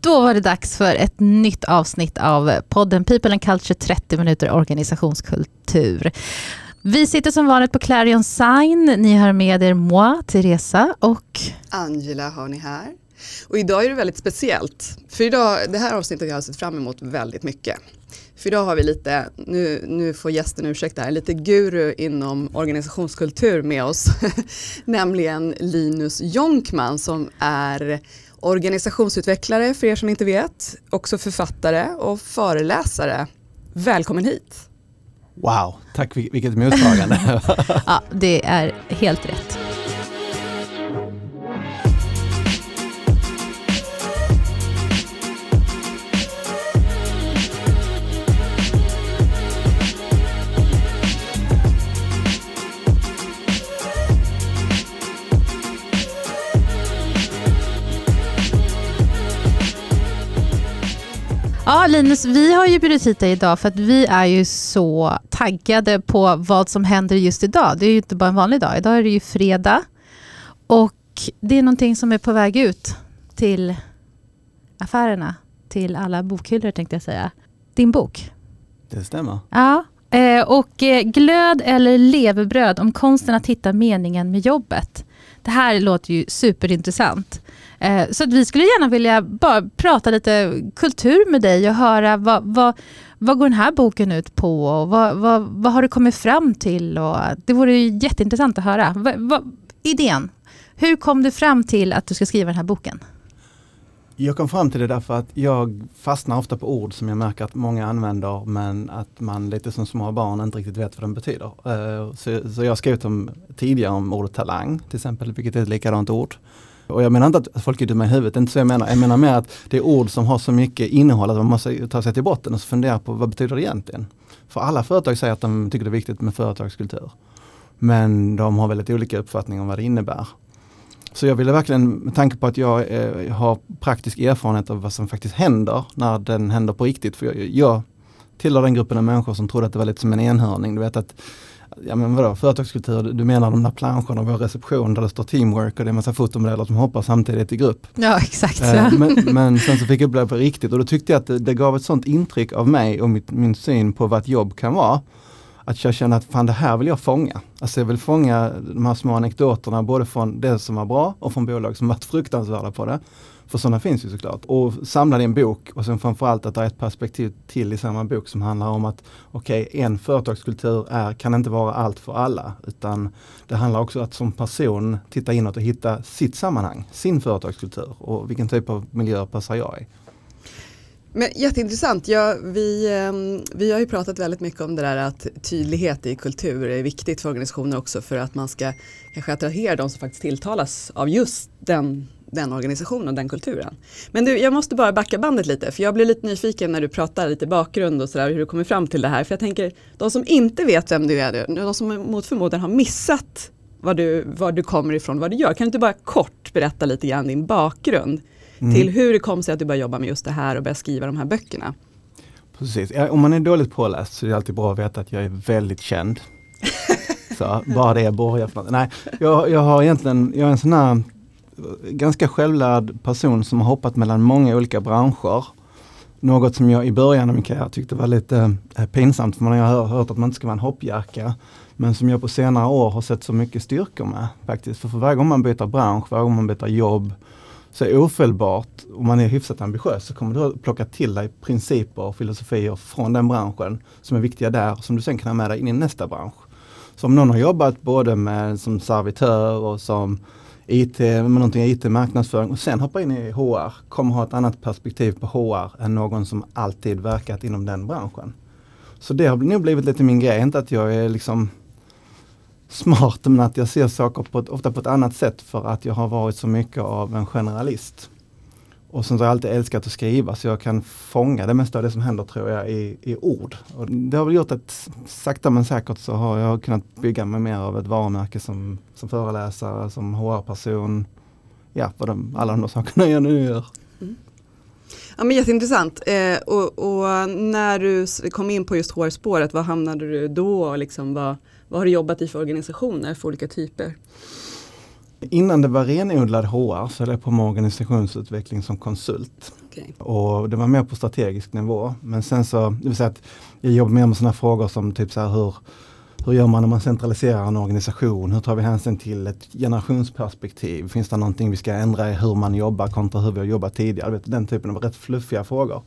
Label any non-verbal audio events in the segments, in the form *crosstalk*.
Då var det dags för ett nytt avsnitt av podden People and Culture 30 minuter organisationskultur. Vi sitter som vanligt på Clarion Sign. Ni har med er moi, Teresa och Angela har ni här. Och idag är det väldigt speciellt. För idag, det här avsnittet har jag sett fram emot väldigt mycket. För idag har vi lite, nu, nu får gästen ursäkta här, lite guru inom organisationskultur med oss. *laughs* Nämligen Linus Jonkman som är organisationsutvecklare för er som inte vet, också författare och föreläsare. Välkommen hit! Wow, tack vilket mottagande. *laughs* ja, det är helt rätt. Ja, Linus, vi har ju bjudit hit dig idag för att vi är ju så taggade på vad som händer just idag. Det är ju inte bara en vanlig dag. Idag är det ju fredag och det är någonting som är på väg ut till affärerna, till alla bokhyllor tänkte jag säga. Din bok. Det stämmer. Ja, eh, och eh, Glöd eller levebröd om konsten att hitta meningen med jobbet. Det här låter ju superintressant. Eh, så att vi skulle gärna vilja bara prata lite kultur med dig och höra vad, vad, vad går den här boken ut på och vad, vad, vad har du kommit fram till? Och det vore jätteintressant att höra. Vad, vad, idén, hur kom du fram till att du ska skriva den här boken? Jag kom fram till det därför att jag fastnar ofta på ord som jag märker att många använder men att man lite som små barn inte riktigt vet vad de betyder. Eh, så, jag skrev om, tidigare om ordet talang till exempel, vilket är ett likadant ord. Och jag menar inte att folk är dumma i huvudet, det är inte så jag menar. Jag menar mer att det är ord som har så mycket innehåll att man måste ta sig till botten och fundera på vad betyder det egentligen? För alla företag säger att de tycker det är viktigt med företagskultur. Men de har väldigt olika uppfattningar om vad det innebär. Så jag ville verkligen, med tanke på att jag eh, har praktisk erfarenhet av vad som faktiskt händer när den händer på riktigt. För jag, jag tillhör den gruppen av människor som trodde att det var lite som en enhörning. Du vet att ja men vadå, företagskultur, du menar de där planscherna vår reception där det står teamwork och det är massa fotomodeller som hoppar samtidigt i grupp. Ja exakt. Eh, men, men, sen så fick jag uppleva på riktigt och då tyckte jag att det, det gav ett sånt intryck av mig och mitt, min syn på vad ett jobb kan vara. Att jag kände att fan det här vill jag fånga. Alltså jag vill fånga de här små anekdoterna både från det som var bra och från bolag som varit fruktansvärda på det. För sådana finns ju såklart. Och samla i en bok och sen framförallt att det är ett perspektiv till i samma bok som handlar om att okej, okay, en företagskultur är, kan inte vara allt för alla. Utan det handlar också om att som person titta inåt och hitta sitt sammanhang, sin företagskultur och vilken typ av miljö passar jag i. Men jätteintressant. Ja, vi, ehm, vi har ju pratat väldigt mycket om det där att tydlighet i kultur är viktigt för organisationer också för att man ska kanske attrahera de som faktiskt tilltalas av just den den organisationen och den kulturen. Men du, jag måste bara backa bandet lite för jag blir lite nyfiken när du pratar lite bakgrund och sådär hur du kommer fram till det här. För jag tänker, de som inte vet vem du är, de som mot förmodan har missat var du, var du kommer ifrån, vad du gör. Kan du inte bara kort berätta lite grann din bakgrund mm. till hur det kom sig att du började jobba med just det här och började skriva de här böckerna? Precis, om man är dåligt påläst så är det alltid bra att veta att jag är väldigt känd. *laughs* så bara det borgar för något. Nej, jag, jag har egentligen, jag är en sån här ganska självlärd person som har hoppat mellan många olika branscher. Något som jag i början av min karriär tyckte var lite eh, pinsamt för man har hört att man inte ska vara en hoppjacka. Men som jag på senare år har sett så mycket styrkor med faktiskt. För, för varje gång man byter bransch, varje gång man byter jobb så är ofelbart, om man är hyfsat ambitiös, så kommer du att plocka till dig principer och filosofier från den branschen som är viktiga där, som du sen kan ha med dig in i nästa bransch. Så om någon har jobbat både med som servitör och som IT, med någonting IT, marknadsföring och sen hoppa in i HR, kommer ha ett annat perspektiv på HR än någon som alltid verkat inom den branschen. Så det har nog blivit lite min grej, inte att jag är liksom smart men att jag ser saker på ett, ofta på ett annat sätt för att jag har varit så mycket av en generalist. Och sen har jag alltid älskat att skriva så jag kan fånga det mesta av det som händer tror jag i, i ord. Och det har väl gjort att sakta men säkert så har jag kunnat bygga mig mer av ett varumärke som, som föreläsare, som HR-person. Ja, för de, alla de sakerna jag nu gör. Mm. Ja, men jätteintressant. Eh, och, och, när du kom in på just HR-spåret, vad hamnade du då? Liksom, vad, vad har du jobbat i för organisationer för olika typer? Innan det var renodlad HR så höll jag på med organisationsutveckling som konsult. Okay. Och det var mer på strategisk nivå. Men sen så, det vill säga att jag jobbar mer med sådana frågor som typ så här hur, hur gör man när man centraliserar en organisation? Hur tar vi hänsyn till ett generationsperspektiv? Finns det någonting vi ska ändra i hur man jobbar kontra hur vi har jobbat tidigare? Vet, den typen av rätt fluffiga frågor.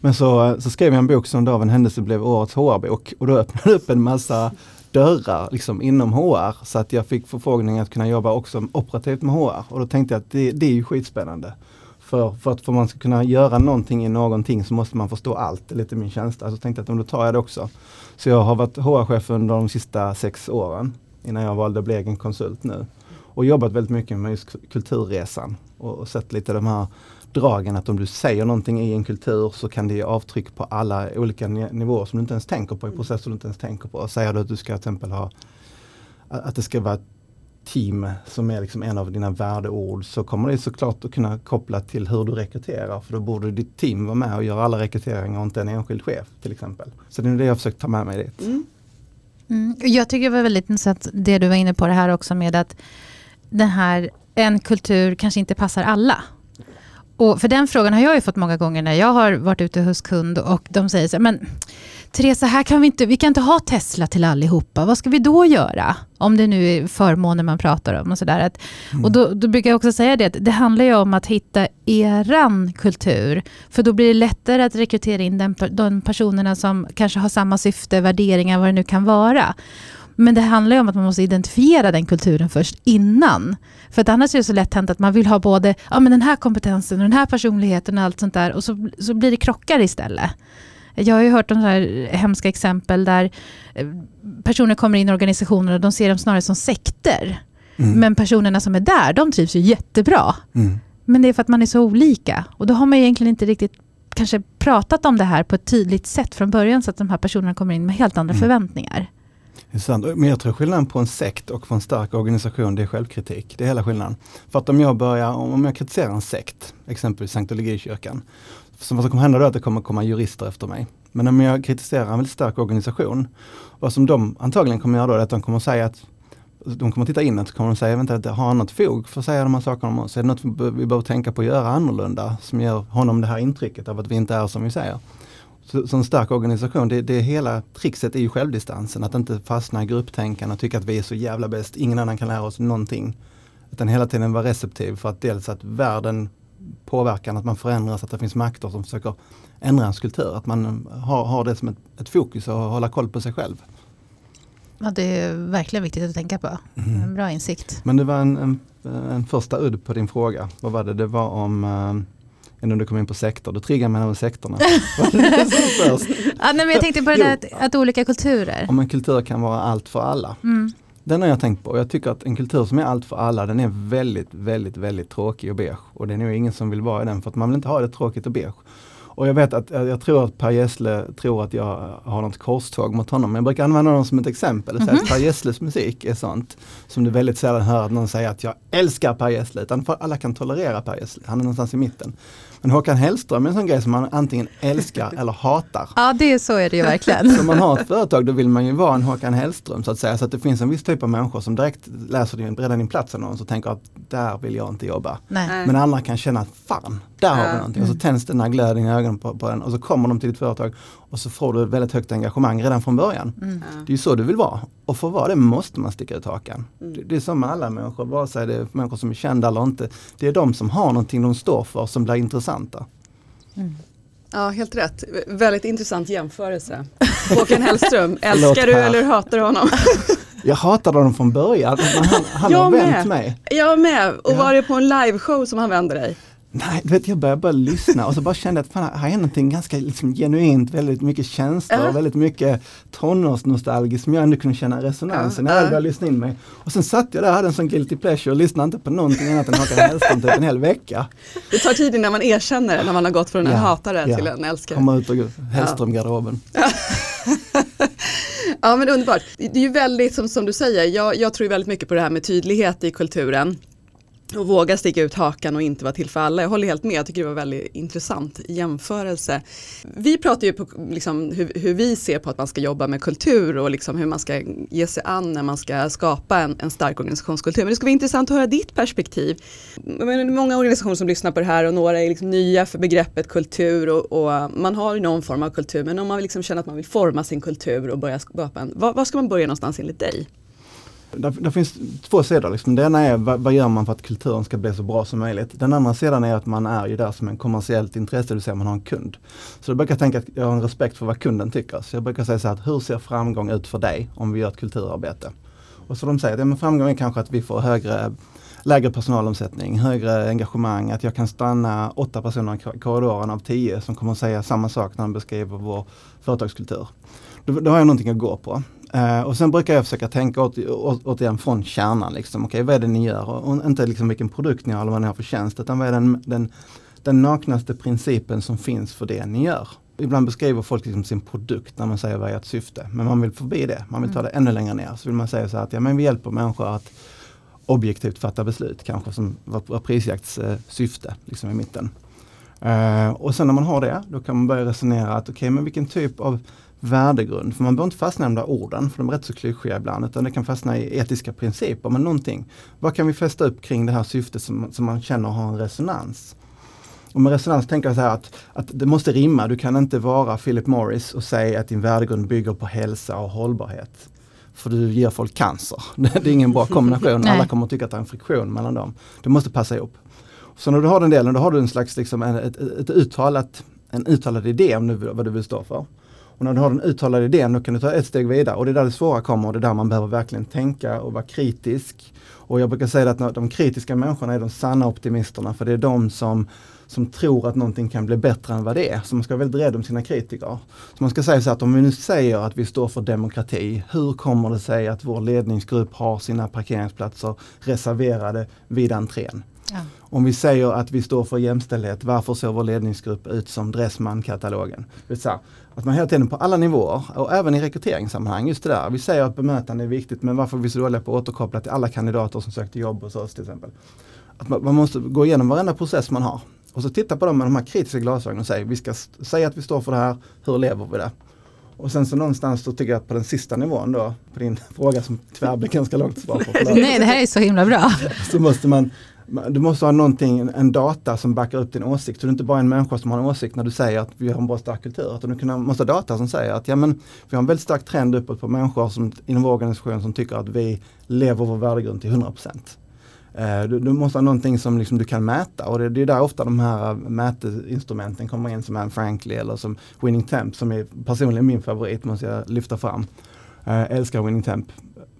Men så, så skrev jag en bok som då av en händelse blev årets HR-bok och då öppnade upp en massa dörrar liksom inom HR så att jag fick förfrågning att kunna jobba också operativt med HR och då tänkte jag att det, det är ju skitspännande. För, för att för man ska kunna göra någonting i någonting så måste man förstå allt, det är lite min känsla. Så tänkte jag att då tar jag det också. Så jag har varit HR-chef under de sista sex åren innan jag valde att bli egen konsult nu. Och jobbat väldigt mycket med just kulturresan och, och sett lite de här dragen att om du säger någonting i en kultur så kan det ge avtryck på alla olika nivåer som du inte ens tänker på i processer du inte ens tänker på. Säger du att du ska till exempel ha att det ska vara team som är liksom en av dina värdeord så kommer det såklart att kunna koppla till hur du rekryterar för då borde ditt team vara med och göra alla rekryteringar och inte en enskild chef till exempel. Så det är det jag försökt ta med mig dit. Mm. Mm. Jag tycker det var väldigt intressant det du var inne på det här också med att den här en kultur kanske inte passar alla. Och för den frågan har jag ju fått många gånger när jag har varit ute hos kund och de säger så här, men Teresa, här kan vi, inte, vi kan inte ha Tesla till allihopa. Vad ska vi då göra? Om det nu är förmåner man pratar om och sådär. Mm. Och då, då, brukar jag också säga det, att det handlar ju om att hitta eran kultur. För då blir det lättare att rekrytera in den, de personerna som kanske har samma syfte, värderingar, vad det nu kan vara. Men det handlar ju om att man måste identifiera den kulturen först innan. För att annars är det så lätt hänt att man vill ha både ja, men den här kompetensen och den här personligheten och allt sånt där och så, så blir det krockar istället. Jag har ju hört om så här hemska exempel där eh, personer kommer in i organisationer och de ser dem snarare som sekter. Mm. Men personerna som är där, de trivs ju jättebra. Mm. Men det är för att man är så olika. Och då har man egentligen inte riktigt kanske pratat om det här på ett tydligt sätt från början så att de här personerna kommer in med helt andra mm. förväntningar. Intressant. Men jag tror skillnaden på en sekt och på en stark organisation det är självkritik. Det är hela skillnaden. För att om jag börjar, om jag kritiserar en sekt, exempelvis Scientologikyrkan, så vad som kommer hända då är att det kommer komma jurister efter mig. Men om jag kritiserar en väldigt stark organisation, vad som de antagligen kommer göra då är att de kommer säga att de kommer titta inåt och kommer de säga, vänta, har han något fog för att säga de här sakerna om oss? Är det något vi behöver tänka på att göra annorlunda som ger honom det här intrycket av att vi inte är som vi säger? Så, så en stark organisation, det, det hela trixet är ju självdistansen, att inte fastna i grupptänkande och tycka att vi är så jävla bäst, ingen annan kan lära oss någonting. Utan hela tiden vara receptiv för att dels att världen påverkar, att man förändras, att det finns makter som försöker ändra ens kultur. Att man har, har det som ett, ett fokus och hålla koll på sig själv. Ja, det är verkligen viktigt att tänka på. Mm. En bra insikt. Men det var en, en, en, första udd på din fråga. Vad var det? Det var om uh, innan du kom in på sektor, du triggar mig med sektorn. *laughs* ja, nej, men jag tänkte på det där att, att, olika kulturer. Om en kultur kan vara allt för alla. Mm. Den har jag tänkt på. Jag tycker att en kultur som är allt för alla den är väldigt, väldigt, väldigt tråkig och beige. Och det är nog ingen som vill vara i den för att man vill inte ha det tråkigt och beige. Och jag vet att jag tror att Per Gessle tror att jag har något korståg mot honom. Men jag brukar använda honom som ett exempel. Mm -hmm. Per Gessles musik är sånt som du väldigt sällan hör att någon säger att jag älskar Per Gessle. Utan alla kan tolerera Per Gessle. Han är någonstans i mitten. Men Håkan Hellström är en sån grej som man antingen älskar *laughs* eller hatar. Ja, det är så är det ju *laughs* verkligen. så om man har ett företag då vill man ju vara en Håkan Hellström så att säga. Så att det finns en viss typ av människor som direkt läser din, redan din platsannons och tänker att där vill jag inte jobba. Nej. Men andra kan känna att fan, där ja. har vi någonting. Och så tänds den här glöden i ögonen på, på en och så kommer de till ditt företag och så får du ett väldigt högt engagemang redan från början. Mm. Det är ju så du vill vara. Och för att vara det måste man sticka ut hakan. Mm. Det, det, är som med alla människor, vare sig det är människor som är kända eller inte. Det är de som har någonting de står för som blir intressanta. Mm. Ja, helt rätt. Väldigt intressant jämförelse. *laughs* Håkan Hellström, älskar du eller hatar du honom? *laughs* Jag hatade honom från början, men han, han har vänt mig. Jag med, och ja. var det på en liveshow som han vände dig? Nej, vet, jag började bara lyssna och så bara kände att fan, här är någonting ganska liksom, genuint, väldigt mycket känslor, uh. väldigt mycket tonårsnostalgiskt som jag ändå kunde känna resonansen uh. när jag började lyssna in mig. Och sen satt jag där och hade en sån guilty pleasure och lyssnade inte på någonting annat än Håkan Hellström typ en hel vecka. Det tar tid innan man erkänner när man har gått från en ja, hatare ja. till en älskare. Komma ut ur Hellström-garderoben. Ja. *laughs* ja men underbart. Det är ju väldigt som, som du säger, jag, jag tror väldigt mycket på det här med tydlighet i kulturen och våga sticka ut hakan och inte vara till för alla. Jag håller helt med, jag tycker det var väldigt intressant jämförelse. Vi pratar ju på liksom, hur, hur, vi ser på att man ska jobba med kultur och liksom hur man ska ge sig an när man ska skapa en, en stark organisationskultur. Men det skulle vara intressant att höra ditt perspektiv. det är många organisationer som lyssnar på det här och några är liksom nya för begreppet kultur och, och man har ju någon form av kultur men om man liksom känner att man vill forma sin kultur och börja skapa en, var, var ska man börja någonstans enligt dig? Det finns två sidor. Liksom. Det ena är vad, vad, gör man för att kulturen ska bli så bra som möjligt. Den andra sidan är att man är ju där som en kommersiellt intresse, det vill säga man har en kund. Så jag brukar tänka att jag har en respekt för vad kunden tycker. Så jag brukar säga så här, hur ser framgång ut för dig om vi gör ett kulturarbete? Och så de säger att ja, men framgång är kanske att vi får högre lägre personalomsättning, högre engagemang, att jag kan stanna åtta personer i korridoren av tio som kommer att säga samma sak när de beskriver vår företagskultur. Då, då har jag någonting att gå på. Uh, och sen brukar jag försöka tänka åt, åt, återigen från kärnan. Liksom. Okay, vad är det ni gör? Och, inte liksom vilken produkt ni har eller vad ni har för tjänst. Utan vad är den, den, den naknaste principen som finns för det ni gör. Ibland beskriver folk liksom sin produkt när man säger vad är ert syfte. Men man vill förbi det. Man vill ta det mm. ännu längre ner. Så vill man säga så att ja, men vi hjälper människor att objektivt fatta beslut. Kanske som var prisjakts eh, syfte liksom i mitten. Uh, och sen när man har det, då kan man börja resonera att okej, okay, men vilken typ av värdegrund. För man behöver inte fastna i de där orden, för de är rätt så klyschiga ibland, utan det kan fastna i etiska principer. Men någonting, vad kan vi fästa upp kring det här syftet som, som man känner har en resonans? Och med resonans tänker jag så här att, att det måste rimma. Du kan inte vara Philip Morris och säga att din värdegrund bygger på hälsa och hållbarhet. För du ger folk cancer. *laughs* Det är ingen bra kombination. *laughs* Alla kommer att tycka att det är en friktion mellan dem. Det måste passa ihop. Så när du har den delen, då har du en slags liksom, ett, ett uttalat, en uttalad idé om vad du vill stå för. Och när du har den uttalade idén, då kan du ta ett steg vidare och det är där det svåra kommer och det är där man behöver verkligen tänka och vara kritisk. Och jag brukar säga att de kritiska människorna är de sanna optimisterna för det är de som, som tror att någonting kan bli bättre än vad det är. Så man ska vara väldigt rädd om sina kritiker. Så man ska säga så att om vi nu säger att vi står för demokrati, hur kommer det sig att vår ledningsgrupp har sina parkeringsplatser reserverade vid entrén? Ja. Om vi säger att vi står för jämställdhet, varför ser vår ledningsgrupp ut som Dressman-katalogen? Att man hela tiden på alla nivåer och även i rekryteringssammanhang, just det där. Vi säger att bemötande är viktigt men varför är vi så dåliga på att återkoppla till alla kandidater som sökte jobb hos oss till exempel. Att man, man måste gå igenom varenda process man har och så titta på dem med de här kritiska glasögonen och säga vi ska säga att vi står för det här, hur lever vi det? Och sen så någonstans så tycker jag att på den sista nivån då, på din *laughs* fråga som tyvärr blir ganska långt svar på. Nej, det här är så himla bra. *laughs* Så måste man du måste ha någonting, en data som backar upp din åsikt. Så du är inte bara en människa som har en åsikt när du säger att vi har en bra stark kultur. Utan du måste ha data som säger att ja, men, vi har en väldigt stark trend uppåt på människor som, inom vår organisation som tycker att vi lever vår värdegrund till 100 eh, du, du, måste ha någonting som liksom du kan mäta och det, det är där ofta de här mätinstrumenten kommer in som Anne Frankly eller som Winning Temp som är personligen min favorit måste jag lyfta fram. Eh, älskar Winning Temp.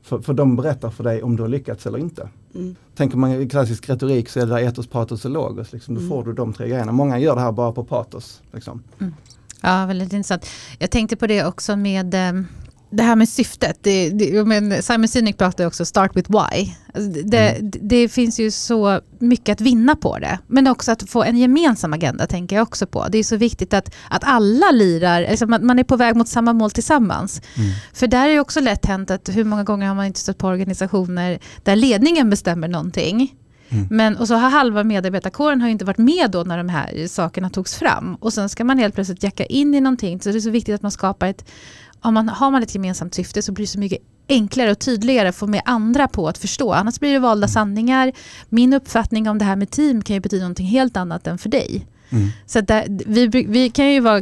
För, för de berättar för dig om du har lyckats eller inte. Mm. Tänker man i klassisk retorik så är det där etos, patos och logos. Liksom. Då mm. får du de tre grejerna. Många gör det här bara på patos. Liksom. Mm. Ja, väldigt intressant. Jag tänkte på det också med um det här med syftet, det, det, men Simon Sinek pratar också start with why. Alltså det, mm. det, finns ju så mycket att vinna på det. Men också att få en gemensam agenda tänker jag också på. Det är så viktigt att, att alla lirar, alltså man, man är på väg mot samma mål tillsammans. Mm. För där är det också lätt hänt att hur många gånger har man inte stött på organisationer där ledningen bestämmer någonting. Mm. Men, och så har halva medarbetarkåren har inte varit med då när de här sakerna togs fram. Och sen ska man helt plötsligt jacka in i någonting. Så det är så viktigt att man skapar ett om man, har man ett gemensamt syfte så blir det så mycket enklare och tydligare att få med andra på att förstå. Annars blir det valda sanningar. Min uppfattning om det här med team kan ju betyda någonting helt annat än för dig. Mm. Så där, vi, vi kan ju vara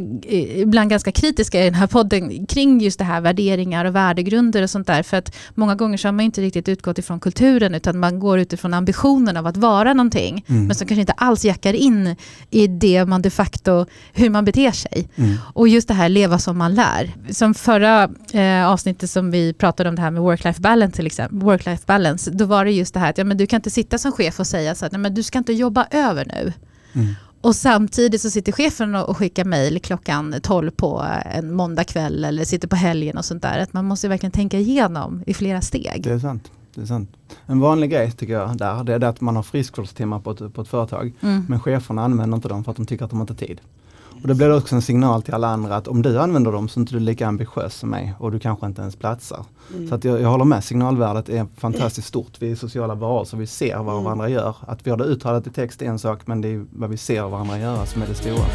ibland ganska kritiska i den här podden kring just det här värderingar och värdegrunder och sånt där. För att många gånger så har man inte riktigt utgått ifrån kulturen utan man går utifrån ambitionen av att vara någonting. Mm. Men som kanske inte alls jackar in i det man de facto, hur man beter sig. Mm. Och just det här leva som man lär. Som förra eh, avsnittet som vi pratade om det här med work-life balance till exempel. Work-life balance, då var det just det här att ja, men du kan inte sitta som chef och säga så att nej, men du ska inte jobba över nu. Mm. Och samtidigt så sitter chefen och skickar mejl klockan 12 på en måndagkväll eller sitter på helgen och sånt där. Att man måste verkligen tänka igenom i flera steg. Det är sant. det är sant. En vanlig grej tycker jag där, det är det att man har friskvårdstimmar på ett, på ett företag. Mm. Men cheferna använder inte dem för att de tycker att de inte har tid. Och det blir också en signal till alla andra att om du använder dem så är inte du lika ambitiös som mig och du kanske inte ens platsar. Mm. Så att jag, jag håller med, signalvärdet är fantastiskt stort. Vi är sociala varelser, vi ser vad Mm. varandra gör. Att vi har det uttalat i text är en sak men det är vad vi ser varandra göra som är det stora.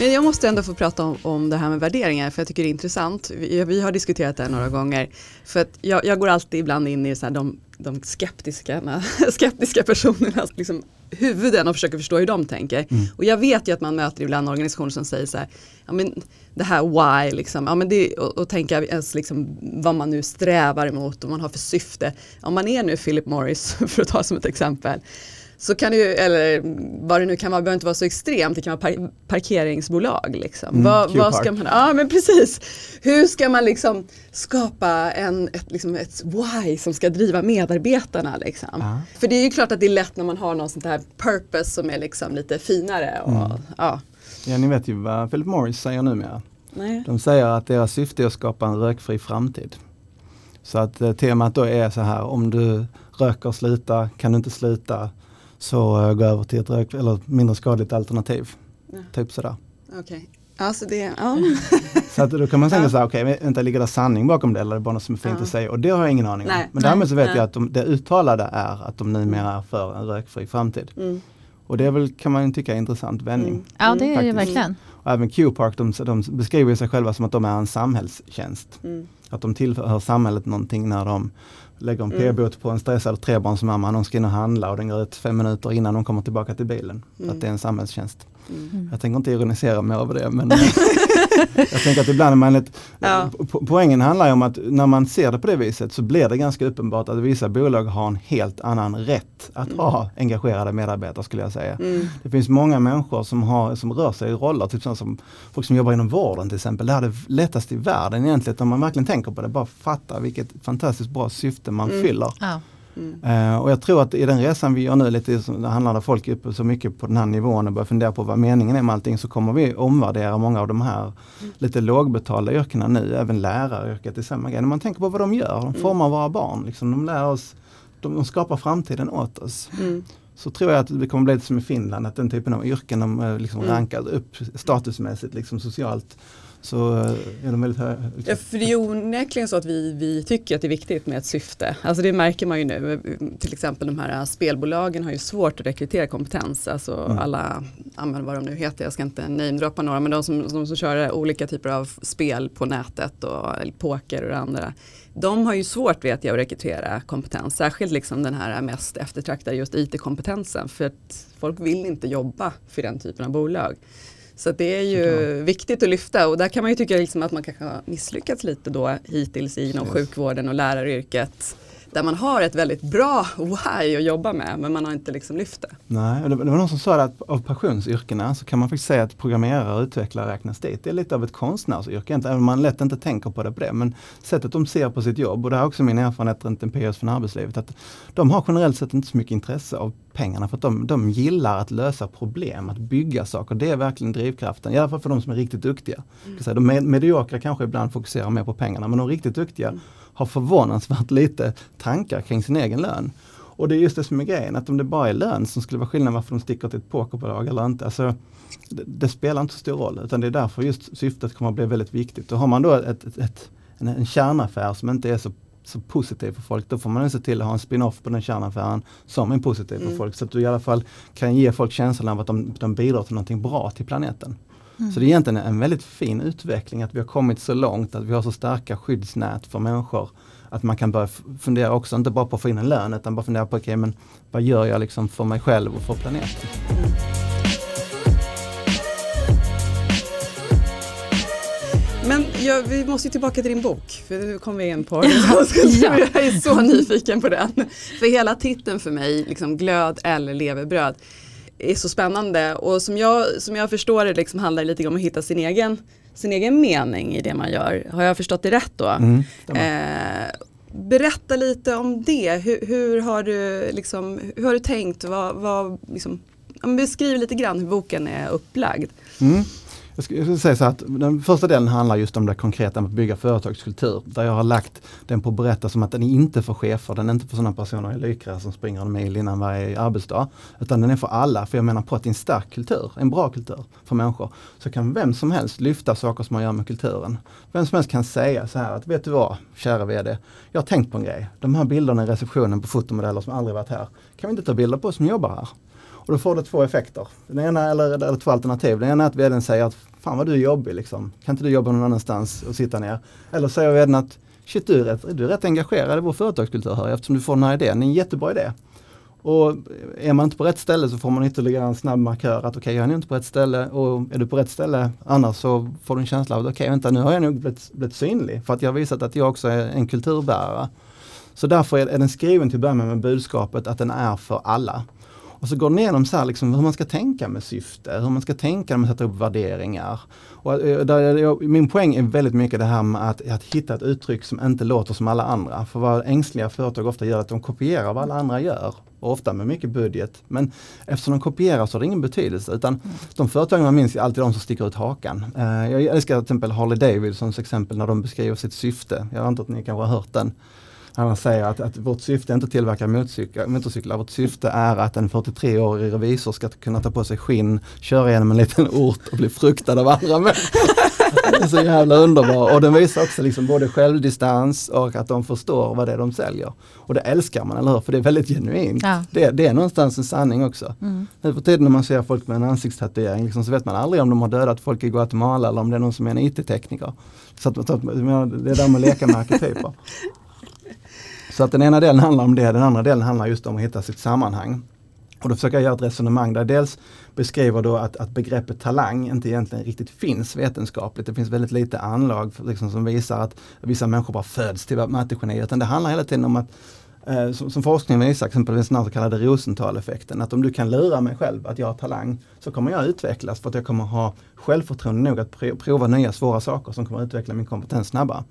Men jag måste ändå få prata om, om det här med värderingar för jag tycker det är intressant. Vi, vi har diskuterat det här några gånger. För att jag, jag går alltid ibland in i så de, de skeptiska, *laughs* skeptiska personernas liksom, huvuden och försöker förstå hur de tänker. Mm. Och jag vet ju att man möter ibland organisationer som säger så här, ja men det här why, liksom, ja, men det, och, och tänka ens liksom, vad man nu strävar emot och vad man har för syfte. Om man är nu Philip Morris, *laughs* för att ta som ett exempel, så kan det ju, eller vad det nu kan vara, behöver inte vara så extremt, det kan vara par parkeringsbolag. Liksom. Mm, vad, vad ska man, ja men precis. Hur ska man liksom skapa en, ett, liksom ett why som ska driva medarbetarna? Liksom? Ja. För det är ju klart att det är lätt när man har någon sånt här purpose som är liksom lite finare. Och, Mm. ja. Ja, ni vet ju vad Philip Morris säger numera. Nej. De säger att deras syfte är att skapa en rökfri framtid. Så att eh, temat då är så här, om du röker sluta, kan du inte sluta, så eh, gå över till ett rök, eller mindre skadligt alternativ. Ja. Typ sådär. Okej. Alltså det, ja. *laughs* Så att då kan man tänka Ja. så här, okej, okay, vänta, ligger det sanning bakom det eller är det bara något som är fint Ja. att säga? Och det har jag ingen aning om. Nej. Men därmed så vet Nej. jag att de, det uttalade är att de numera är för en rökfri framtid. Mm. Och det är väl, kan man tycka är en intressant vändning. Mm. Ja, det är det verkligen. Och även Q-Park, de, de beskriver sig själva som att de är en samhällstjänst. Mm. Att de tillhör samhället någonting när de lägger en Mm. p-bot på en stressad trebarnsmamma. De ska in och handla och den går ut fem minuter innan de kommer tillbaka till bilen. Mm. Att det är en samhällstjänst. Mm. Jag tänker inte ironisera mer över det men *laughs* jag tänker att ibland är man lite, Ja. po- poängen handlar ju om att när man ser det på det viset så blir det ganska uppenbart att vissa bolag har en helt annan rätt att Mm. ha engagerade medarbetare skulle jag säga. Mm. Det finns många människor som, har, som rör sig i roller, typ som folk som jobbar inom vården till exempel. Det är det lättaste i världen egentligen om man verkligen tänker på det. Bara fatta vilket fantastiskt bra syfte man Mm. fyller. Ja. Mm. Eh, och jag tror att i den resan vi gör nu, lite det handlar om folk är uppe så mycket på den här nivån och börjar fundera på vad meningen är med allting så kommer vi omvärdera många av de här lite lågbetalda yrkena nu. Även läraryrket är samma grej. När man tänker på vad de gör, de formar våra barn. Liksom, de lär oss, de, de skapar framtiden åt oss. Mm. Så tror jag att det kommer bli lite som i Finland, att den typen av yrken de eh, liksom Mm. rankar upp statusmässigt, liksom socialt. Så eh, är de väldigt höga. Ja, för det är onekligen så att vi, vi tycker att det är viktigt med ett syfte. Alltså det märker man ju nu. Till exempel de här spelbolagen har ju svårt att rekrytera kompetens. Alltså Mm. alla, men vad de nu heter, jag ska inte namedroppa några, men de som, de som kör olika typer av spel på nätet och poker och det andra. De har ju svårt vet jag att rekrytera kompetens, särskilt liksom den här mest eftertraktade just IT-kompetensen. För att folk vill inte jobba för den typen av bolag. Så det är ju Såklart. viktigt att lyfta och där kan man ju tycka liksom att man kanske har misslyckats lite då hittills inom Yes. sjukvården och läraryrket. Där man har ett väldigt bra why att jobba med men man har inte liksom lyft det. Nej, det, var någon som sa att av passionsyrkena så kan man faktiskt säga att programmerare och utvecklare räknas dit. Det är lite av ett konstnärsyrke, även om man lätt inte tänker på det på det. Men sättet de ser på sitt jobb, och det här är också min erfarenhet rent empirisk från arbetslivet, att de har generellt sett inte så mycket intresse av pengarna för att de, de gillar att lösa problem, att bygga saker. Det är verkligen drivkraften, i alla fall för de som är riktigt duktiga. Mm. De med, mediokra kanske ibland fokuserar mer på pengarna, men de riktigt duktiga har förvånansvärt lite tankar kring sin egen lön. Och det är just det som är grejen, att om det bara är lön som skulle vara skillnaden varför de sticker till ett pokerbolag eller inte. Alltså, det, det spelar inte så stor roll, utan det är därför just syftet kommer att bli väldigt viktigt. Och har man då ett, ett, ett, en, en kärnaffär som inte är så, så positiv för folk, då får man se till att ha en spin-off på den kärnaffären som är positiv för Mm. folk. Så att du i alla fall kan ge folk känslan av att de, de bidrar till någonting bra till planeten. Mm. Så det är egentligen en väldigt fin utveckling att vi har kommit så långt att vi har så starka skyddsnät för människor. Att man kan börja fundera också, inte bara på att få in en lön, utan bara fundera på, okej men vad gör jag liksom för mig själv och för planeten? Men ja, vi måste ju tillbaka till din bok, för nu kom vi in på *laughs* Ja. Jag är så *laughs* nyfiken på den. För hela titeln för mig, liksom glöd eller levebröd, är så spännande. Och som jag, som jag förstår det liksom handlar det lite om att hitta sin egen, sin egen mening i det man gör. Har jag förstått det rätt då? Mm. Eh, berätta lite om det. Hur, hur, har, du, liksom, hur har du tänkt? Vad, vad, liksom, beskriv lite grann hur boken är upplagd. Mm. Jag skulle, säga så att den första delen handlar just om det konkreta med att bygga företagskultur. Där jag har lagt den på att berätta som att den är inte för chefer, den är inte för sådana personer i Lycra som springer en mil innan varje arbetsdag. Utan den är för alla, för jag menar på att det är en stark kultur, en bra kultur för människor, så kan vem som helst lyfta saker som har att göra med kulturen. Vem som helst kan säga så här att, vet du vad, kära VD, jag har tänkt på en grej. De här bilderna i receptionen på fotomodeller som aldrig varit här, kan vi inte ta bilder på som jobbar här? Och då får det två effekter. Den ena, eller, eller två alternativ. Den ena är att vdn säger att fan vad du är jobbig liksom. Kan inte du jobba någon annanstans och sitta ner? Eller säger vdn att shit du är rätt, du är rätt engagerad i vår företagskultur här eftersom du får den här idén. Det är en jättebra idé. Och är man inte på rätt ställe så får man ytterligare en snabb markör att okej okay, jag är inte på rätt ställe och är du på rätt ställe annars så får du en känsla av att okej okay, vänta nu har jag nog blivit, blivit synlig för att jag har visat att jag också är en kulturbärare. Så därför är den skriven till att börja med med budskapet att den är för alla. Och så går den igenom så här liksom hur man ska tänka med syfte, hur man ska tänka när man sätter upp värderingar. Och eh, där, jag, min poäng är väldigt mycket det här med att, att hitta ett uttryck som inte låter som alla andra. För vad ängsliga företag ofta gör är att de kopierar vad alla andra gör. Och ofta med mycket budget. Men eftersom de kopierar så har det ingen betydelse. Utan mm. de företagen man minns är alltid de som sticker ut hakan. Uh, jag älskar till exempel Harley Davidsons exempel när de beskriver sitt syfte. Jag antar att ni kanske har hört den. Han säger att, att vårt syfte är inte att tillverka motorcyklar. Vårt syfte är att en 43-årig revisor ska kunna ta på sig skinn, köra genom en liten ort och bli fruktad av andra människor. *laughs* Det är så jävla underbar och den visar också liksom både självdistans och att de förstår vad det är de säljer. Och det älskar man, eller hur? För det är väldigt genuint. Ja. Det, det, är någonstans en sanning också. Mm. Nu för tiden när man ser folk med en ansiktstatuering liksom, så vet man aldrig om de har dödat folk i Guatemala eller om det är någon som är en IT-tekniker. Så, att, att, det är där man leker med arketyper. *laughs* Så att den ena delen handlar om det, den andra delen handlar just om att hitta sitt sammanhang. Och då försöker jag göra ett resonemang där dels beskriver då att, att begreppet talang inte egentligen riktigt finns vetenskapligt. Det finns väldigt lite anlag liksom, som visar att vissa människor bara föds till mattegeni. Utan det handlar hela tiden om att eh, som, som forskningen visar, exempelvis den så kallade Rosenthal-effekten, att om du kan lura mig själv att jag har talang så kommer jag utvecklas för att jag kommer ha självförtroende nog att prova nya svåra saker som kommer utveckla min kompetens snabbare.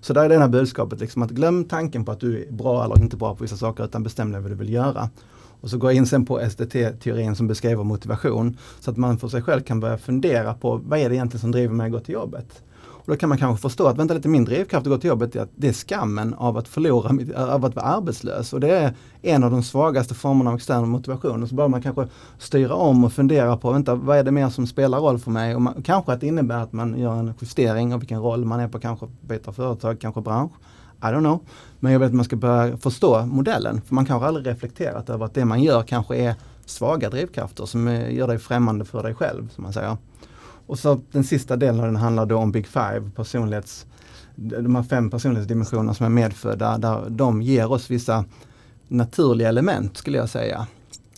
Så där är det här budskapet, liksom att glöm tanken på att du är bra eller inte bra på vissa saker utan bestäm dig vad du vill göra. Och så går jag in sen på SDT-teorin som beskriver motivation så att man för sig själv kan börja fundera på vad är det egentligen som driver mig att gå till jobbet. Och då kan man kanske förstå att vänta lite, min drivkraft att gå till jobbet är att det är skammen av att förlora, av att vara arbetslös. Och det är en av de svagaste formerna av extern motivation. Och så bör man kanske styra om och fundera på, vänta, vad är det mer som spelar roll för mig? Och man, kanske att det innebär att man gör en justering av vilken roll man är på, kanske byta företag, kanske bransch. I don't know. Men jag vet att man ska börja förstå modellen. För man kanske aldrig reflekterat över att det man gör kanske är svaga drivkrafter som eh, gör dig främmande för dig själv. som man säger. Och så den sista delen av den handlar då om Big Five, personlighets, de här fem personlighetsdimensionerna som är medfödda, där de ger oss vissa naturliga element skulle jag säga.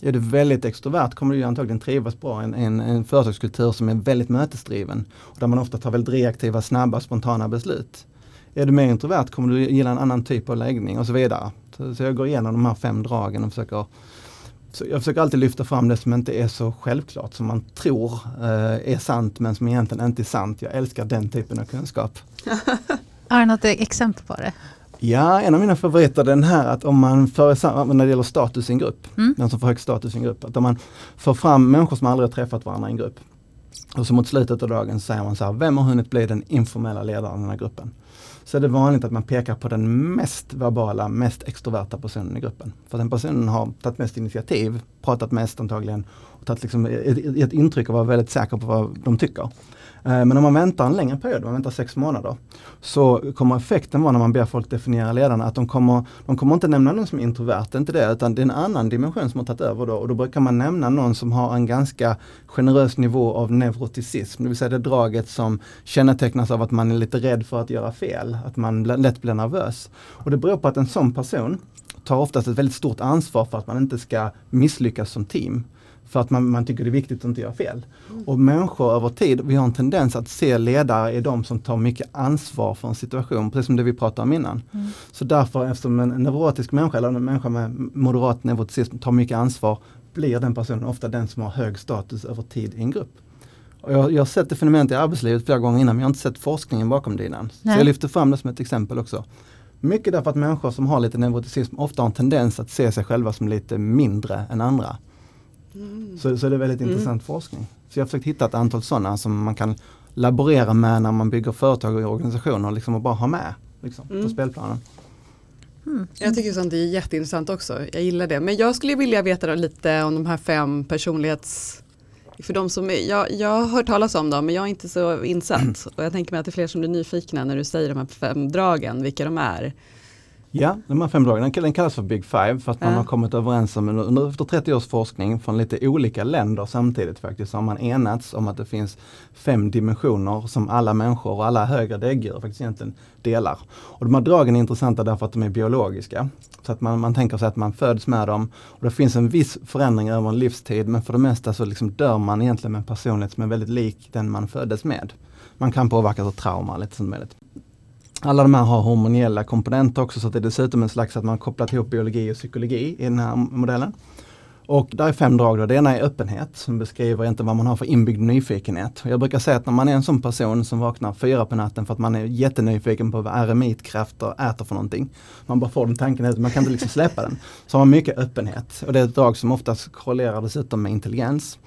Är du väldigt extrovert kommer du antagligen trivas bra i en, en, en företagskultur som är väldigt mötesdriven. Och där man ofta tar väldigt reaktiva, snabba, spontana beslut. Är du mer introvert kommer du gilla en annan typ av läggning och så vidare. Så, så jag går igenom de här fem dragen och försöker så jag försöker alltid lyfta fram det som inte är så självklart som man tror eh, är sant men som egentligen inte är sant. Jag älskar den typen av kunskap. *laughs* Har du något exempel på det? Ja, en av mina favoriter är den här att om man för, när det gäller status i en grupp, mm. den som får högst status i en grupp, att om man får fram människor som aldrig har träffat varandra i en grupp. Och så mot slutet av dagen säger man så här, vem har hunnit bli den informella ledaren i den här gruppen? Så är det vanligt att man pekar på den mest verbala, mest extroverta personen i gruppen. För den personen har tagit mest initiativ, pratat mest antagligen och tagit liksom ett, ett intryck av att vara väldigt säker på vad de tycker. Eh, men om man väntar en längre period, man väntar sex månader, så kommer effekten vara när man ber folk definiera ledarna. Att de kommer, de kommer inte nämna någon som är introvert, inte det, utan det är en annan dimension som har tagit över då. Och då brukar man nämna någon som har en ganska generös nivå av neuroticism, det vill säga det draget som kännetecknas av att man är lite rädd för att göra fel, att man lätt blir nervös. Och det beror på att en sån person tar oftast ett väldigt stort ansvar för att man inte ska misslyckas som team. För att man, man tycker det är viktigt att inte göra fel. Mm. Och människor över tid, vi har en tendens att se ledare i de som tar mycket ansvar för en situation, precis som det vi pratade om innan. Mm. Så därför, eftersom en neurotisk människa eller en människa med moderat neuroticism tar mycket ansvar, blir den personen ofta den som har hög status över tid i en grupp. Och jag, jag har sett det fenomenet i arbetslivet flera gånger innan, men jag har inte sett forskningen bakom det innan. Nej. Så jag lyfter fram det som ett exempel också. Mycket därför att människor som har lite neuroticism ofta har en tendens att se sig själva som lite mindre än andra Mm. Så, så det är väldigt mm. intressant forskning. Så jag har försökt hitta ett antal sådana som man kan laborera med när man bygger företag och organisationer liksom och bara ha med liksom, på mm. spelplanen. Mm. Jag tycker sånt är jätteintressant också. Jag gillar det. Men jag skulle vilja veta lite om de här fem personlighets... För de som jag, jag har hört talas om dem men jag är inte så insatt. *clears throat* Och jag tänker mig att det är fler som blir nyfikna när du säger de här fem dragen, vilka de är. Ja, de här fem dragen, den kallas för Big Five för att ja. man har kommit överens om, under, efter 30 års forskning från lite olika länder samtidigt faktiskt, så har man enats om att det finns fem dimensioner som alla människor och alla högre däggdjur faktiskt egentligen delar. Och de här dragen är intressanta därför att de är biologiska. Så att man, man tänker sig att man föds med dem och det finns en viss förändring över en livstid men för det mesta så liksom dör man egentligen med en personlighet som är väldigt lik den man föddes med. Man kan påverkas av trauma lite som möjligt. Alla de här har hormoniella komponenter också så det är dessutom en slags att man kopplat ihop biologi och psykologi i den här modellen. Och där är fem drag. Då. Det ena är öppenhet som beskriver inte vad man har för inbyggd nyfikenhet. Jag brukar säga att när man är en sån person som vaknar fyra på natten för att man är jättenyfiken på vad eremitkrafter äter för någonting. Man bara får den tanken, man kan inte liksom släppa den. Så har man mycket öppenhet och det är ett drag som oftast korrelerar dessutom med intelligens.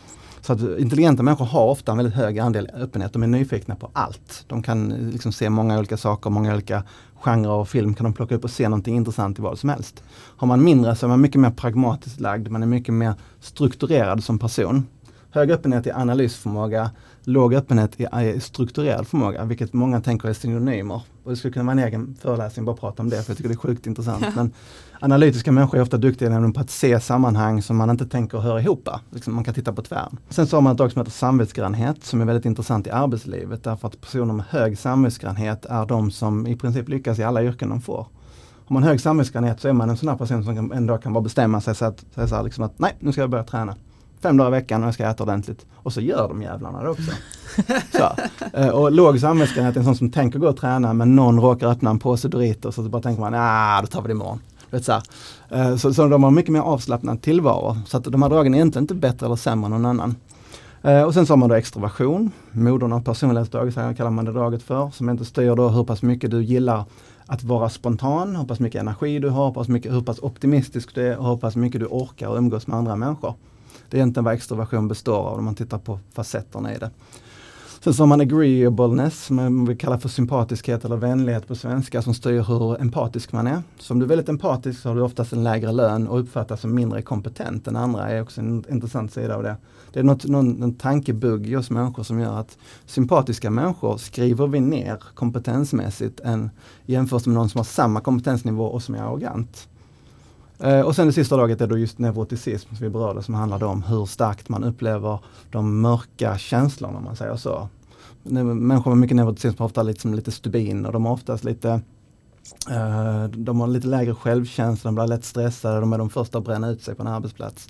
Så att intelligenta människor har ofta en väldigt hög andel öppenhet. De är nyfikna på allt. De kan liksom se många olika saker, många olika genrer och film kan de plocka upp och se någonting intressant i vad som helst. Har man mindre så är man mycket mer pragmatiskt lagd, man är mycket mer strukturerad som person. Hög öppenhet är analysförmåga, låg öppenhet är strukturerad förmåga, vilket många tänker är synonymer. Och det skulle kunna vara en egen föreläsning bara prata om det, för jag tycker det är sjukt intressant. Men analytiska människor är ofta duktiga på att se sammanhang som man inte tänker höra ihop. Liksom man kan titta på tvären. Sen så har man ett drag som heter samvetsgrannhet som är väldigt intressant i arbetslivet därför att personer med hög samvetsgrannhet är de som i princip lyckas i alla yrken de får. Har man hög samvetsgrannhet så är man en sån här person som en dag kan bara bestämma sig så att, så här, liksom att nej, nu ska jag börja träna fem dagar i veckan och jag ska äta ordentligt. Och så gör de jävlarna det också. *laughs* så. Eh, och låg samvetsgrannhet är en sån som tänker gå och träna men någon råkar öppna en påse Doritos och så bara tänker man, ah, då tar vi det imorgon. Vet så, eh, så, så de har mycket mer avslappnad tillvaro. Så att de här dragen är egentligen inte bättre eller sämre än någon annan. Eh, och sen så har man då extroversion, modern av personlighetsdraget kallar man det draget för, som inte styr då hur pass mycket du gillar att vara spontan, hur pass mycket energi du har, hur pass, mycket, hur pass optimistisk du är och hur pass mycket du orkar umgås med andra människor. Det är egentligen vad extroversion består av om man tittar på facetterna i det. Sen så har man agreeableness, som vi kallar för sympatiskhet eller vänlighet på svenska, som styr hur empatisk man är. Så om du är väldigt empatisk så har du oftast en lägre lön och uppfattas som mindre kompetent än andra, är också en intressant sida av det. Det är något, någon, en tankebugg i oss människor som gör att sympatiska människor skriver vi ner kompetensmässigt än jämfört med någon som har samma kompetensnivå och som är arrogant. Eh, och sen det sista laget är då just neuroticism som vi berörde som handlar om hur starkt man upplever de mörka känslorna om man säger så. Människor med mycket neuroticism har ofta liksom lite stubin och de har oftast lite Uh, de har lite lägre självkänsla, de blir lätt stressade, de är de första att bränna ut sig på en arbetsplats.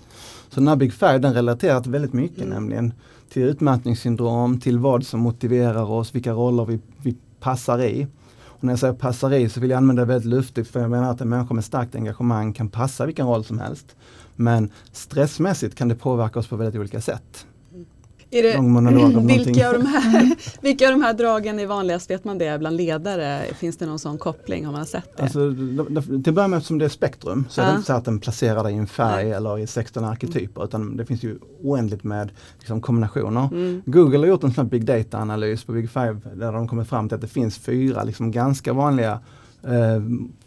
Så den här Big Five den relaterar till väldigt mycket mm. nämligen till utmattningssyndrom, till vad som motiverar oss, vilka roller vi, vi passar i. Och när jag säger passar i så vill jag använda det väldigt luftigt för jag menar att en människa med starkt engagemang kan passa vilken roll som helst. Men stressmässigt kan det påverka oss på väldigt olika sätt. Är det, *laughs* vilka, av de här, vilka av de här dragen är vanligast? Vet man det bland ledare? Finns det någon sån koppling? Har man sett det? Alltså, till att börja med eftersom det är spektrum så ja. är det inte så att den placerar dig i en färg Nej. eller i 16 arketyper mm. utan det finns ju oändligt med liksom, kombinationer. Mm. Google har gjort en sån big data-analys på Big Five där de kommer fram till att det finns fyra liksom, ganska vanliga Eh,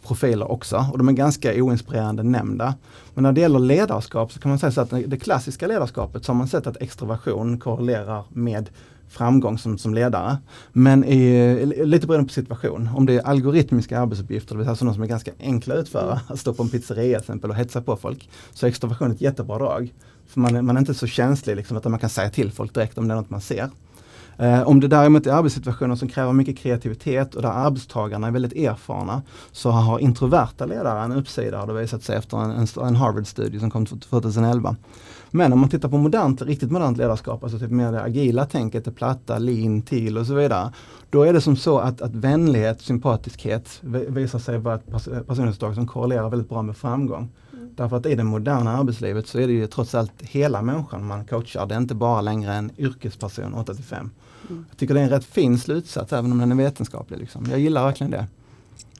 profiler också och de är ganska oinspirerande nämnda. Men när det gäller ledarskap så kan man säga så att det klassiska ledarskapet så har man sett att extroversion korrelerar med framgång som, som ledare. Men i, lite beroende på situation. Om det är algoritmiska arbetsuppgifter, det vill säga sådana som är ganska enkla att utföra, att stå på en pizzeria till exempel och hetsa på folk, så är extroversion ett jättebra drag. För man, man är inte så känslig liksom, att man kan säga till folk direkt om det är något man ser. Eh, om det däremot är arbetssituationer som kräver mycket kreativitet och där arbetstagarna är väldigt erfarna så har introverta ledare en uppsida har det visat sig efter en, en Harvard-studie som kom 2011. Men om man tittar på modernt, riktigt modernt ledarskap, alltså typ mer det agila tänket, det platta, lean, till och så vidare. Då är det som så att, att vänlighet, sympatiskhet visar sig vara ett personlighetsdrag som korrelerar väldigt bra med framgång. Mm. Därför att i det moderna arbetslivet så är det ju trots allt hela människan man coachar. Det är inte bara längre en yrkesperson 8 5. Jag tycker det är en rätt fin slutsats även om den är vetenskaplig. Liksom. Jag gillar verkligen det.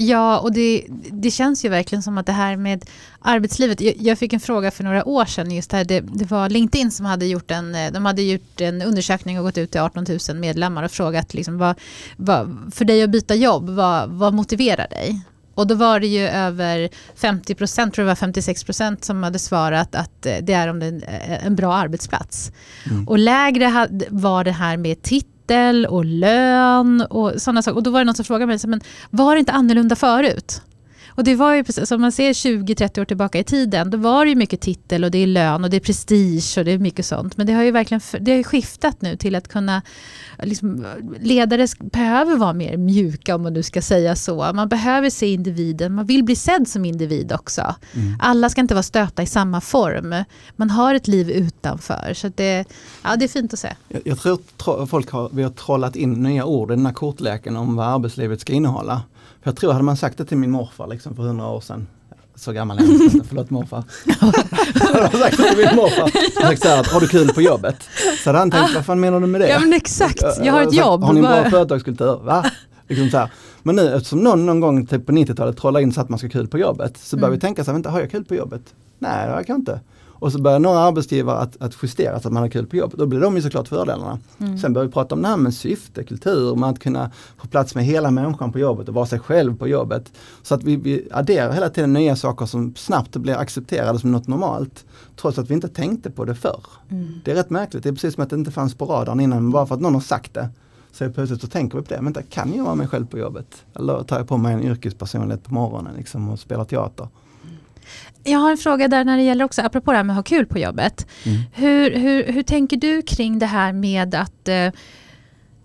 Ja, och det, det känns ju verkligen som att det här med arbetslivet. Jag, jag fick en fråga för några år sedan just här. Det, det, var LinkedIn som hade gjort en, de hade gjort en undersökning och gått ut till 18 000 medlemmar och frågat liksom vad, vad, för dig att byta jobb, vad, vad motiverar dig? Och då var det ju över 50 procent, tror jag var 56 procent som hade svarat att det är om det är en bra arbetsplats. Mm. Och lägre var det här med titel och lön och sådana saker. Och då var det någon som frågade mig, men var det inte annorlunda förut? Och det var ju precis, om man ser 20-30 år tillbaka i tiden, då var det ju mycket titel och det är lön och det är prestige och det är mycket sånt. Men det har ju verkligen det har skiftat nu till att kunna, liksom, ledare behöver vara mer mjuka om man nu ska säga så. Man behöver se individen, man vill bli sedd som individ också. Mm. Alla ska inte vara stöpta i samma form. Man har ett liv utanför. Så det, ja, det är fint att se. Jag, jag tror folk har, vi har trollat in nya ord i den här kortleken om vad arbetslivet ska innehålla. För jag tror, hade man sagt det till min morfar liksom för hundra år sedan, så gammal är jag inte, förlåt morfar. *laughs* hade man sagt det till min morfar, sagt så här, har du kul på jobbet? Så hade han tänkt, vad fan menar du med det? Ja men exakt, jag har ett jobb. Har ni en bra företagskultur? Va? Liksom så här. Men nu eftersom någon någon gång typ på 90-talet trollade in så att man ska ha kul på jobbet, så börjar mm. vi tänka så här, vänta, har jag kul på jobbet? Nej, det jag inte. Och så börjar några arbetsgivare att, att justera så att man har kul på jobbet. Då blir de ju såklart fördelarna. Mm. Sen börjar vi prata om det här med syfte, kultur, med att kunna få plats med hela människan på jobbet och vara sig själv på jobbet. Så att vi, vi adderar hela tiden nya saker som snabbt blir accepterade som något normalt. Trots att vi inte tänkte på det förr. Mm. Det är rätt märkligt, det är precis som att det inte fanns på radarn innan, men bara för att någon har sagt det. Så plötsligt så tänker vi på det, vänta kan jag vara mig själv på jobbet? Eller tar jag på mig en yrkespersonlighet på morgonen liksom, och spelar teater? Jag har en fråga där när det gäller också, apropå det här med att ha kul på jobbet. Mm. Hur, hur, hur tänker du kring det här med att eh,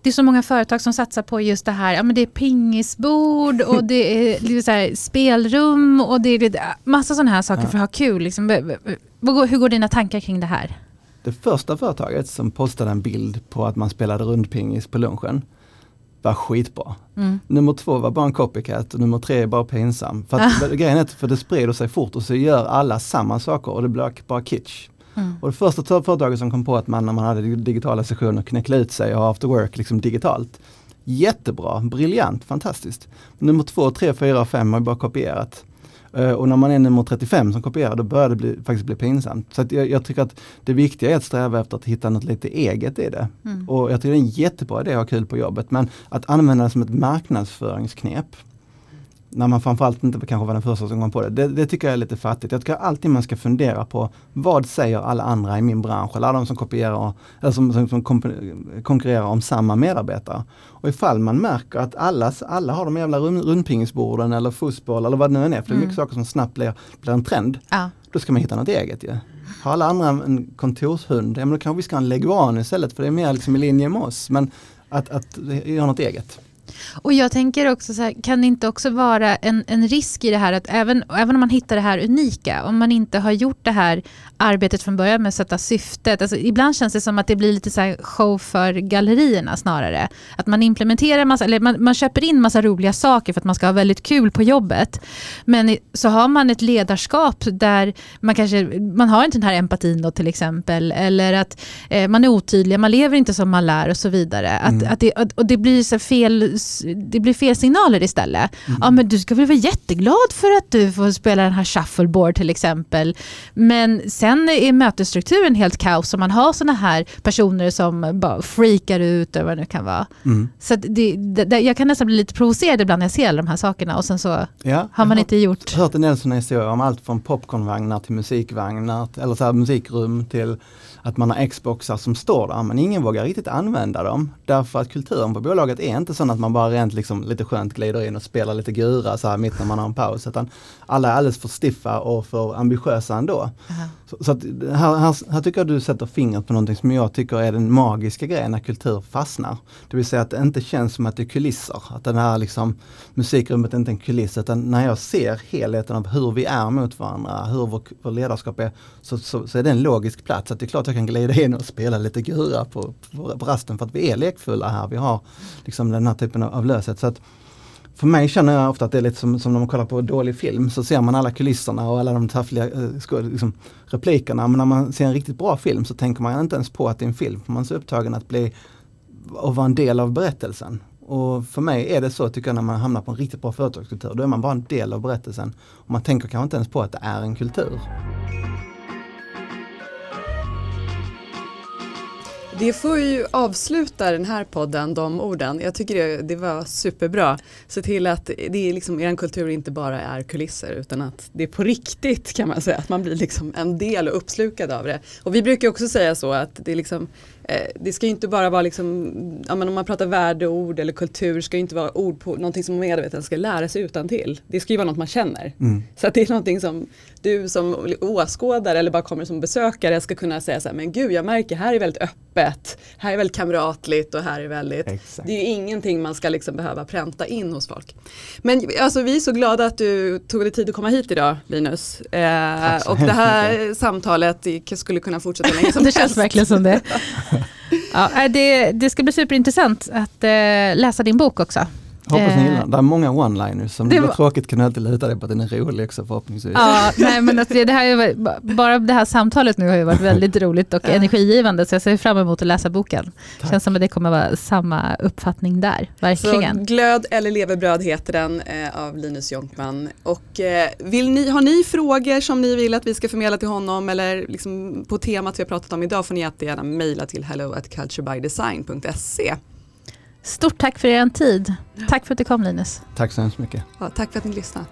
det är så många företag som satsar på just det här, ja men det är pingisbord och det är *laughs* så här, spelrum och det är massa sådana här saker ja. för att ha kul. Liksom. Hur går dina tankar kring det här? Det första företaget som postade en bild på att man spelade rundpingis på lunchen var skitbra. Mm. Nummer två var bara en copycat och nummer tre är bara pinsam. För att, grejen är för det sprider sig fort och så gör alla samma saker och det blir bara kitsch. Mm. Och det första företaget som kom på att man när man hade digitala sessioner knäckla ut sig och ha after work liksom digitalt. Jättebra, briljant, fantastiskt. Nummer två, tre, fyra och fem har bara kopierat. Uh, och när man är nummer 35 som kopierar då börjar det bli, faktiskt bli pinsamt. Så jag, jag, tycker att det viktiga är att sträva efter att hitta något lite eget i det. Mm. Och jag tycker det är en jättebra idé att ha kul på jobbet men att använda det som ett marknadsföringsknep när man framförallt inte kanske var den första som kom på det. det. det. tycker jag är lite fattigt. Jag tycker alltid man ska fundera på vad säger alla andra i min bransch eller alla de som kopierar eller som, som, som konkurrerar om samma medarbetare. Och ifall man märker att alla, alla har de jävla rund, rundpingisborden eller fotboll eller vad det nu än är, för det är mycket mm. saker som snabbt blir, blir en trend. Ja. Då ska man hitta något eget ju. Ja. Har alla andra en kontorshund, ja men då kanske vi ska ha en leguan istället för det är mer liksom i linje med oss. Men att, att göra något eget. Och jag tänker också så här, kan det inte också vara en, en risk i det här att även, även om man hittar det här unika, om man inte har gjort det här arbetet från början med att sätta syftet. Alltså, ibland känns det som att det blir lite så show för gallerierna snarare. Att man implementerar massa, eller man, man köper in massa roliga saker för att man ska ha väldigt kul på jobbet. Men så har man ett ledarskap där man kanske, man har inte den här empatin då till exempel. Eller att eh, man är otydlig, man lever inte som man lär och så vidare. Att, mm. att det, och det blir så fel, det blir fel signaler istället. Mm. Ja men du ska väl vara jätteglad för att du får spela den här shuffleboard till exempel. Men sen är mötesstrukturen helt kaos om man har sådana här personer som bara freakar ut eller vad det nu kan vara. Mm. Så det, det, jag kan nästan bli lite provocerad ibland när jag ser alla de här sakerna och sen så ja, har man inte gjort... Jag har hört en del sådana historier om allt från popcornvagnar till musikvagnar eller så här musikrum till att man har Xboxar som står där men ingen vågar riktigt använda dem. Därför att kulturen på bolaget är inte sån att man bara rent liksom lite skönt glider in och spelar lite gura så här mitt när man har en paus. Utan alla är alldeles för stiffa och för ambitiösa ändå. Uh -huh. Så, så att här, här, här, tycker jag du sätter fingret på någonting som jag tycker är den magiska grejen när kultur fastnar. Det vill säga att det inte känns som att det är kulisser. Att den här liksom, musikrummet är inte en kuliss utan när jag ser helheten av hur vi är mot varandra, hur vår, vår ledarskap är, så, så, så, är det en logisk plats. Att det är klart jag kan glida in och spela lite gura på, på, på rasten för att vi är lekfulla här. Vi har liksom den här typen av, av löshet. Så att, för mig känner jag ofta att det är lite som, som när man kollar på dålig film så ser man alla kulisserna och alla de taffliga eh, liksom, replikerna. Men när man ser en riktigt bra film så tänker man inte ens på att det är en film. Man är så upptagen att bli och vara en del av berättelsen. Och för mig är det så tycker jag när man hamnar på en riktigt bra företagskultur. Då är man bara en del av berättelsen. Och man tänker kanske inte ens på att det är en kultur. Det får ju avsluta den här podden, de orden. Jag tycker det, det var superbra. Se till att det är liksom, er kultur inte bara är kulisser utan att det är på riktigt kan man säga. Att man blir liksom en del och uppslukad av det. Och vi brukar också säga så att det liksom Eh, det ska inte bara vara liksom, ja, men om man pratar värdeord eller kultur ska inte vara ord på någonting som medvetna ska lära sig utan till. Det ska ju vara något man känner. Mm. Så att det är någonting som du som åskådare eller bara kommer som besökare ska kunna säga så här, men gud jag märker här är väldigt öppet, här är väldigt kamratligt och här är väldigt, Exakt. det är ju ingenting man ska liksom behöva pränta in hos folk. Men alltså vi är så glada att du tog dig tid att komma hit idag Linus. Eh, och det här samtalet skulle kunna fortsätta länge *laughs* som Det känns verkligen som det. *laughs* Ja, det, det ska bli superintressant att eh, läsa din bok också. Hoppas ni gillar den. Det är många one-liners. Som det, det var tråkigt kan du alltid luta dig på att den är rolig också förhoppningsvis. Ja, nej, men alltså, det här, bara det här samtalet nu har ju varit *laughs* väldigt roligt och energigivande så jag ser fram emot att läsa boken. Tack. Känns som att det kommer vara samma uppfattning där, verkligen. Så Glöd eller leverbröd heter den eh, av Linus Jonkman. Och eh, vill ni, har ni frågor som ni vill att vi ska förmedla till honom eller liksom på temat vi har pratat om idag får ni jättegärna mejla till hello at culturebydesign.se. Stort tack för er tid. Tack för att du kom Linus. Tack så hemskt mycket. Ja, tack för att ni lyssnade.